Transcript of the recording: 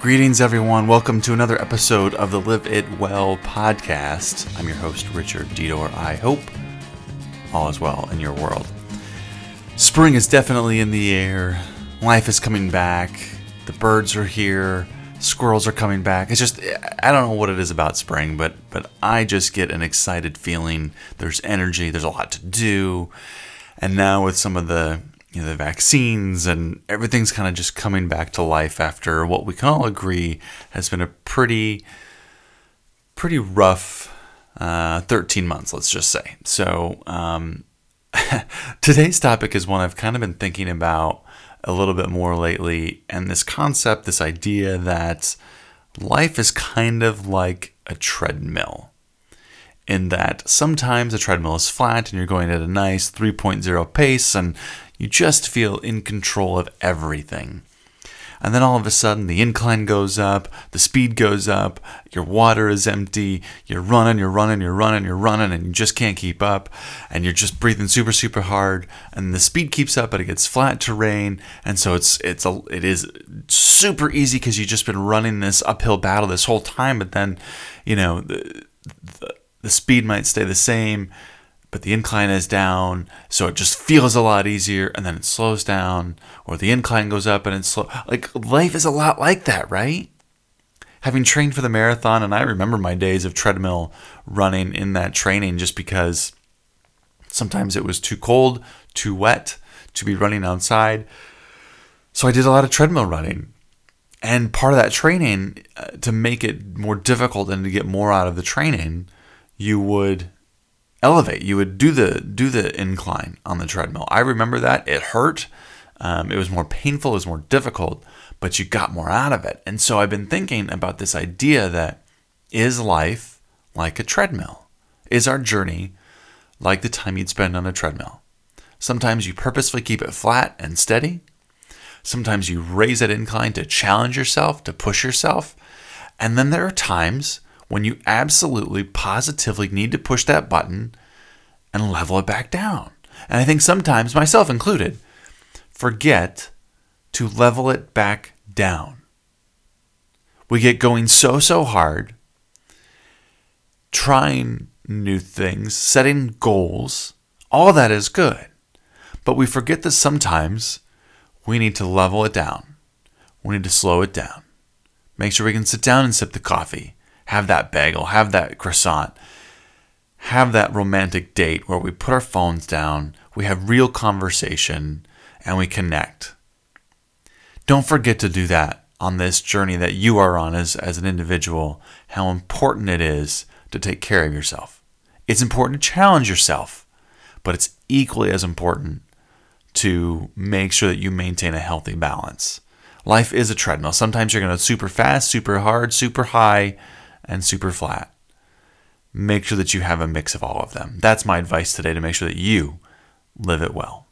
Greetings, everyone. Welcome to another episode of the Live It Well podcast. I'm your host, Richard Dedor. I hope all is well in your world. Spring is definitely in the air. Life is coming back. The birds are here. Squirrels are coming back. It's just I don't know what it is about spring, but but I just get an excited feeling. There's energy. There's a lot to do. And now with some of the you know, the vaccines and everything's kind of just coming back to life after what we can all agree has been a pretty, pretty rough uh, 13 months, let's just say. So, um, today's topic is one I've kind of been thinking about a little bit more lately. And this concept, this idea that life is kind of like a treadmill in that sometimes the treadmill is flat and you're going at a nice 3.0 pace and you just feel in control of everything. And then all of a sudden, the incline goes up, the speed goes up, your water is empty, you're running, you're running, you're running, you're running, and you just can't keep up, and you're just breathing super, super hard, and the speed keeps up, but it gets flat terrain, and so it's it's a it is super easy because you've just been running this uphill battle this whole time, but then, you know, the, the, the speed might stay the same, but the incline is down, so it just feels a lot easier, and then it slows down, or the incline goes up and it's slow. Like life is a lot like that, right? Having trained for the marathon, and I remember my days of treadmill running in that training just because sometimes it was too cold, too wet to be running outside. So I did a lot of treadmill running. And part of that training, uh, to make it more difficult and to get more out of the training, you would elevate. You would do the do the incline on the treadmill. I remember that it hurt. Um, it was more painful. It was more difficult, but you got more out of it. And so I've been thinking about this idea that is life like a treadmill? Is our journey like the time you'd spend on a treadmill? Sometimes you purposefully keep it flat and steady. Sometimes you raise that incline to challenge yourself, to push yourself. And then there are times when you absolutely, positively need to push that button and level it back down. And I think sometimes, myself included, forget to level it back down. We get going so, so hard, trying new things, setting goals. All that is good. But we forget that sometimes we need to level it down. We need to slow it down. Make sure we can sit down and sip the coffee have that bagel, have that croissant, have that romantic date where we put our phones down, we have real conversation, and we connect. Don't forget to do that on this journey that you are on as, as an individual, how important it is to take care of yourself. It's important to challenge yourself, but it's equally as important to make sure that you maintain a healthy balance. Life is a treadmill. Sometimes you're going to super fast, super hard, super high and super flat. Make sure that you have a mix of all of them. That's my advice today to make sure that you live it well.